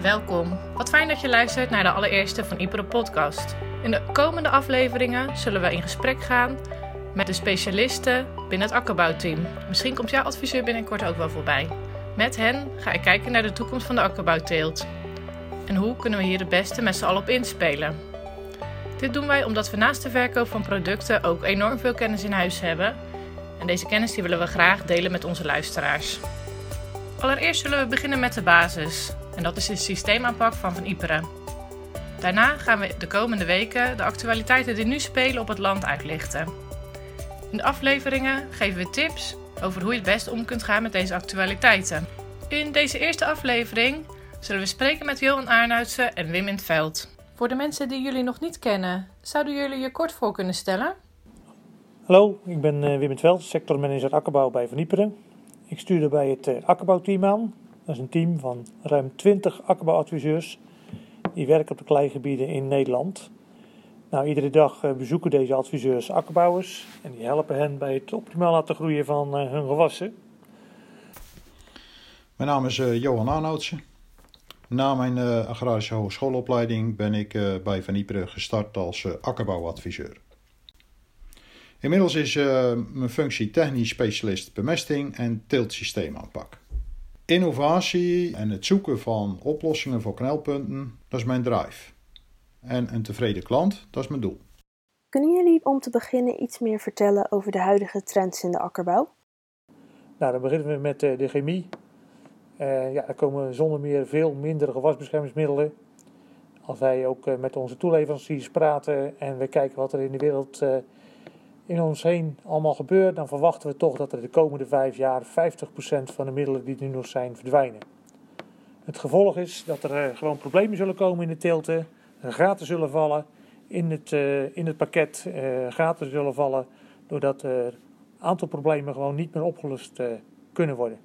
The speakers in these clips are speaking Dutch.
Welkom. Wat fijn dat je luistert naar de allereerste van Ipro Podcast. In de komende afleveringen zullen we in gesprek gaan met de specialisten binnen het akkerbouwteam. Misschien komt jouw adviseur binnenkort ook wel voorbij. Met hen ga ik kijken naar de toekomst van de akkerbouwteelt. En hoe kunnen we hier het beste met z'n allen op inspelen? Dit doen wij omdat we naast de verkoop van producten ook enorm veel kennis in huis hebben. En deze kennis die willen we graag delen met onze luisteraars. Allereerst zullen we beginnen met de basis. En dat is de systeemaanpak van Van Iperen. Daarna gaan we de komende weken de actualiteiten die nu spelen op het land uitlichten. In de afleveringen geven we tips over hoe je het best om kunt gaan met deze actualiteiten. In deze eerste aflevering zullen we spreken met Johan Arnoudsen en Wim in het Veld. Voor de mensen die jullie nog niet kennen, zouden jullie je kort voor kunnen stellen? Hallo, ik ben uh, Wim in het Veld, sectormanager akkerbouw bij Van Iperen. Ik stuur daarbij het uh, akkerbouwteam aan. Dat is een team van ruim 20 akkerbouwadviseurs die werken op de kleigebieden in Nederland. Nou, iedere dag uh, bezoeken deze adviseurs akkerbouwers en die helpen hen bij het optimaal laten groeien van hun gewassen. Mijn naam is Johan Arnoudsen. Na mijn agrarische hogeschoolopleiding ben ik bij Van Ypres gestart als akkerbouwadviseur. Inmiddels is mijn functie technisch specialist bemesting en teeltsysteemaanpak. Innovatie en het zoeken van oplossingen voor knelpunten, dat is mijn drive. En een tevreden klant, dat is mijn doel. Kunnen jullie om te beginnen iets meer vertellen over de huidige trends in de akkerbouw? Nou, dan beginnen we met de chemie. Uh, ja, er komen zonder meer veel minder gewasbeschermingsmiddelen. Als wij ook uh, met onze toeleveranciers praten en we kijken wat er in de wereld uh, in ons heen allemaal gebeurt, dan verwachten we toch dat er de komende vijf jaar 50% van de middelen die er nu nog zijn verdwijnen. Het gevolg is dat er gewoon problemen zullen komen in de teelten, gaten zullen vallen in het, in het pakket, gaten zullen vallen, doordat er een aantal problemen gewoon niet meer opgelost kunnen worden.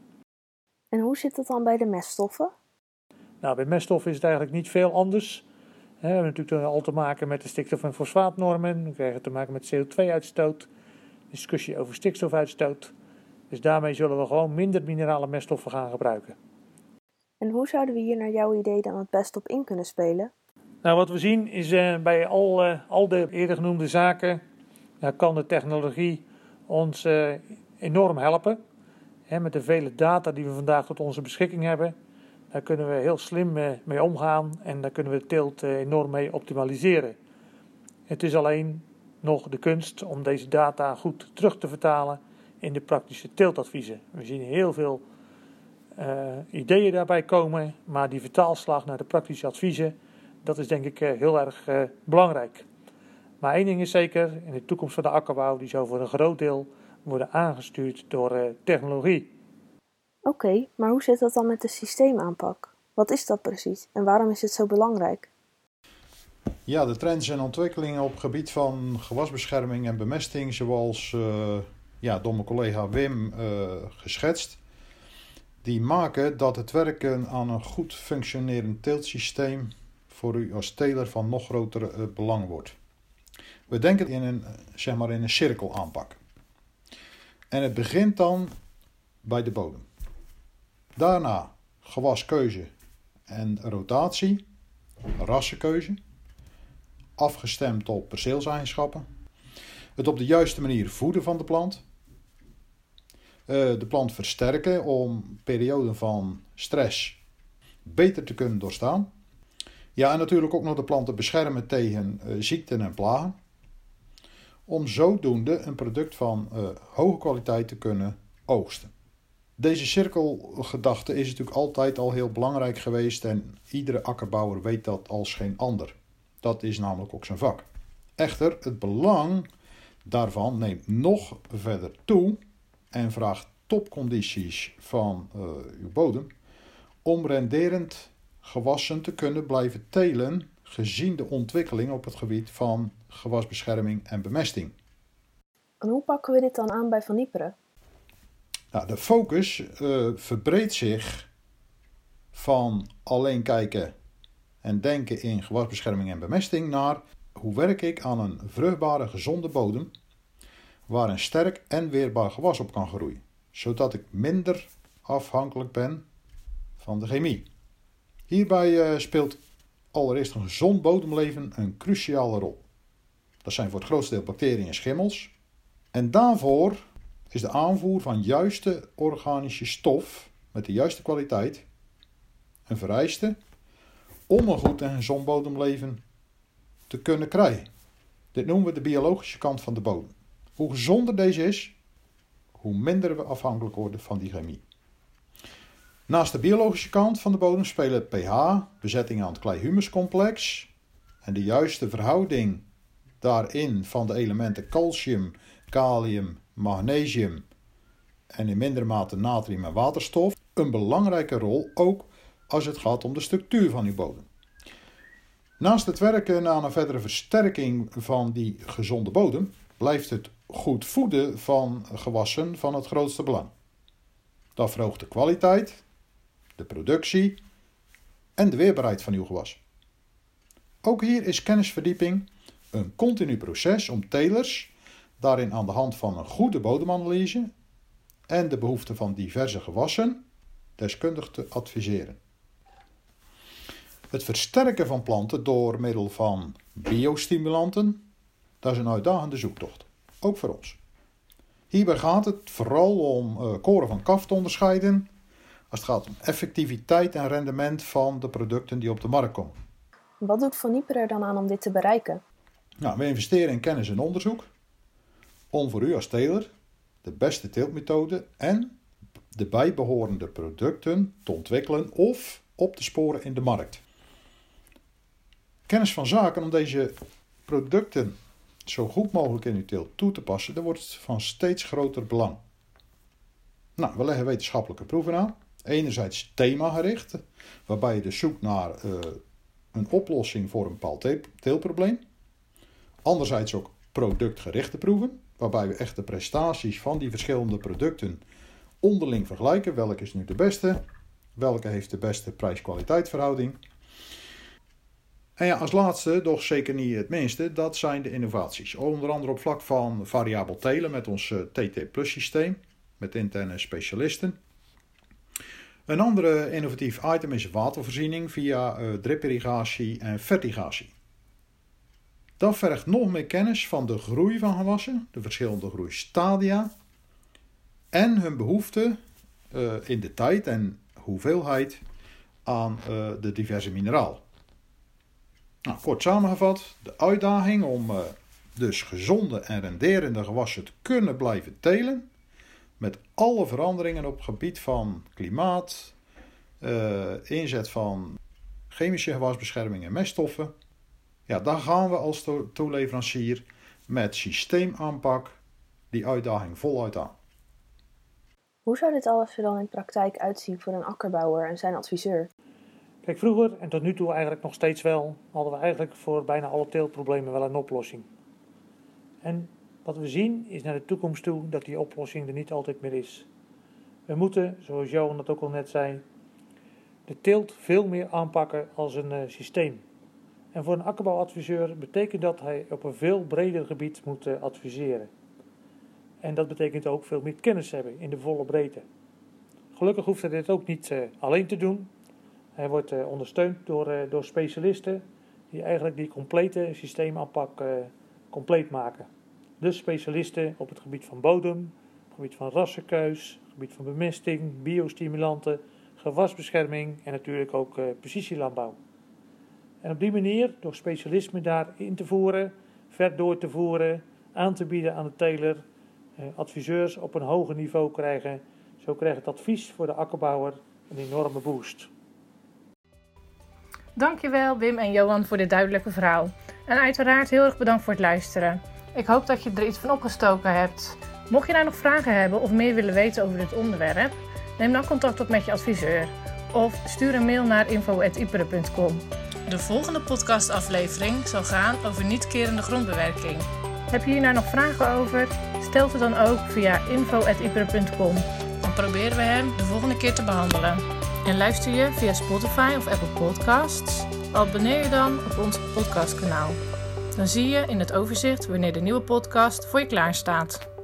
En hoe zit het dan bij de meststoffen? Nou, bij meststoffen is het eigenlijk niet veel anders. We hebben natuurlijk al te maken met de stikstof- en fosfaatnormen. We krijgen te maken met CO2-uitstoot, discussie over stikstofuitstoot. Dus daarmee zullen we gewoon minder minerale meststoffen gaan gebruiken. En hoe zouden we hier naar jouw idee dan het best op in kunnen spelen? Nou, wat we zien is uh, bij al, uh, al de eerder genoemde zaken uh, kan de technologie ons enorm helpen met de vele data die we vandaag tot onze beschikking hebben, daar kunnen we heel slim mee omgaan en daar kunnen we de teelt eh, enorm mee optimaliseren. Het is alleen nog de kunst om deze data goed terug te vertalen in de praktische teeltadviezen. We zien heel veel uh, ideeën daarbij komen, maar die vertaalslag naar de praktische adviezen, dat is denk ik heel erg belangrijk. Maar één ding is zeker, in de toekomst van de akkerbouw, die zou voor een groot deel worden aangestuurd door technologie. Oké, maar hoe zit dat dan met de systeemaanpak? Wat is dat precies en waarom is het zo belangrijk? Ja, de trends en ontwikkelingen op het gebied van gewasbescherming en bemesting, zoals uh, ja, door mijn collega Wim uh, geschetst, die maken dat het werken aan een goed functionerend teeltsysteem voor u als teler van nog groter belang wordt. We denken in een, zeg maar in een cirkelaanpak. En het begint dan bij de bodem. Daarna gewaskeuze en rotatie, rassenkeuze, afgestemd op perceelseigenschappen, het op de juiste manier voeden van de plant, eh, de plant versterken om perioden van stress beter te kunnen doorstaan. Ja, en natuurlijk ook nog de planten beschermen tegen uh, ziekten en plagen om zodoende een product van uh, hoge kwaliteit te kunnen oogsten. Deze cirkelgedachte is natuurlijk altijd al heel belangrijk geweest en iedere akkerbouwer weet dat als geen ander. Dat is namelijk ook zijn vak. Echter, het belang daarvan neemt nog verder toe en vraagt topcondities van uh, uw bodem om renderend gewassen te kunnen blijven telen gezien de ontwikkeling op het gebied van gewasbescherming en bemesting. En hoe pakken we dit dan aan bij Van Iperen? Nou, de focus uh, verbreedt zich van alleen kijken en denken in gewasbescherming en bemesting naar hoe werk ik aan een vruchtbare, gezonde bodem waar een sterk en weerbaar gewas op kan groeien, zodat ik minder afhankelijk ben van de chemie. Hierbij uh, speelt allereerst een gezond bodemleven een cruciale rol. Dat zijn voor het grootste deel bacteriën en schimmels. En daarvoor is de aanvoer van juiste organische stof met de juiste kwaliteit een vereiste om een goed en gezond bodemleven te kunnen krijgen. Dit noemen we de biologische kant van de bodem. Hoe gezonder deze is, hoe minder we afhankelijk worden van die chemie. Naast de biologische kant van de bodem spelen pH, bezetting aan het klei-humuscomplex en de juiste verhouding daarin van de elementen calcium, kalium, magnesium en in mindere mate natrium en waterstof een belangrijke rol ook als het gaat om de structuur van uw bodem. Naast het werken aan een verdere versterking van die gezonde bodem, blijft het goed voeden van gewassen van het grootste belang. Dat verhoogt de kwaliteit, de productie en de weerbaarheid van uw gewas. Ook hier is kennisverdieping een continu proces om telers daarin aan de hand van een goede bodemanalyse en de behoeften van diverse gewassen deskundig te adviseren. Het versterken van planten door middel van biostimulanten, dat is een uitdagende zoektocht, ook voor ons. Hierbij gaat het vooral om uh, koren van kaf te onderscheiden, als het gaat om effectiviteit en rendement van de producten die op de markt komen. Wat doet Van Nieper er dan aan om dit te bereiken? Nou, we investeren in kennis en onderzoek om voor u als teler de beste teeltmethode en de bijbehorende producten te ontwikkelen of op te sporen in de markt. Kennis van zaken om deze producten zo goed mogelijk in uw teelt toe te passen, dat wordt van steeds groter belang. Nou, we leggen wetenschappelijke proeven aan. Enerzijds themagericht, waarbij je dus zoekt naar uh, een oplossing voor een bepaald teelprobleem. Anderzijds ook productgerichte proeven, waarbij we echt de prestaties van die verschillende producten onderling vergelijken. Welke is nu de beste? Welke heeft de beste prijs-kwaliteit verhouding? En ja, als laatste, doch zeker niet het minste, dat zijn de innovaties. Onder andere op vlak van variabel telen met ons eh, TT Plus systeem, met interne specialisten. Een andere innovatief item is watervoorziening via uh, dripirrigatie en vertigatie. Dat vergt nog meer kennis van de groei van gewassen, de verschillende groeistadia en hun behoefte uh, in de tijd en hoeveelheid aan uh, de diverse mineraal. Nou, kort samengevat, de uitdaging om uh, dus gezonde en renderende gewassen te kunnen blijven telen, met alle veranderingen op het gebied van klimaat, inzet van chemische gewasbescherming en meststoffen, ja, dan gaan we als toeleverancier met systeemaanpak die uitdaging voluit aan. Hoe zou dit alles er dan in praktijk uitzien voor een akkerbouwer en zijn adviseur? Kijk, vroeger en tot nu toe eigenlijk nog steeds wel, hadden we eigenlijk voor bijna alle teeltproblemen wel een oplossing. En wat we zien is naar de toekomst toe dat die oplossing er niet altijd meer is. We moeten, zoals Johan dat ook al net zei, de teelt veel meer aanpakken als een uh, systeem. En voor een akkerbouwadviseur betekent dat hij op een veel breder gebied moet uh, adviseren. En dat betekent ook veel meer kennis hebben in de volle breedte. Gelukkig hoeft hij dit ook niet uh, alleen te doen. Hij wordt uh, ondersteund door, door specialisten die eigenlijk die complete systeemaanpak compleet maken. Dus specialisten op het gebied van bodem, het gebied van rassenkeus, gebied van bemesting, biostimulanten, gewasbescherming en natuurlijk ook precisielandbouw. En op die manier, door specialisme daarin te voeren, ver door te voeren, aan te bieden aan de teler, eh, adviseurs op een hoger niveau krijgen. Zo krijgt het advies voor de akkerbouwer een enorme boost. Dankjewel Wim en Johan voor dit duidelijke verhaal. En uiteraard heel erg bedankt voor het luisteren. Ik hoop dat je er iets van opgestoken hebt. Mocht je nou nog vragen hebben of meer willen weten over dit onderwerp, neem dan contact op met je adviseur. Of stuur een mail naar info.ipere.com. De volgende podcastaflevering zal gaan over niet-kerende grondbewerking. Heb je hier nou nog vragen over? Stel het dan ook via info.ipere.com. Dan proberen we hem de volgende keer te behandelen. En luister je via Spotify of Apple Podcasts? Abonneer je dan op ons podcastkanaal. Dan zie je in het overzicht wanneer de nieuwe podcast voor je klaar staat.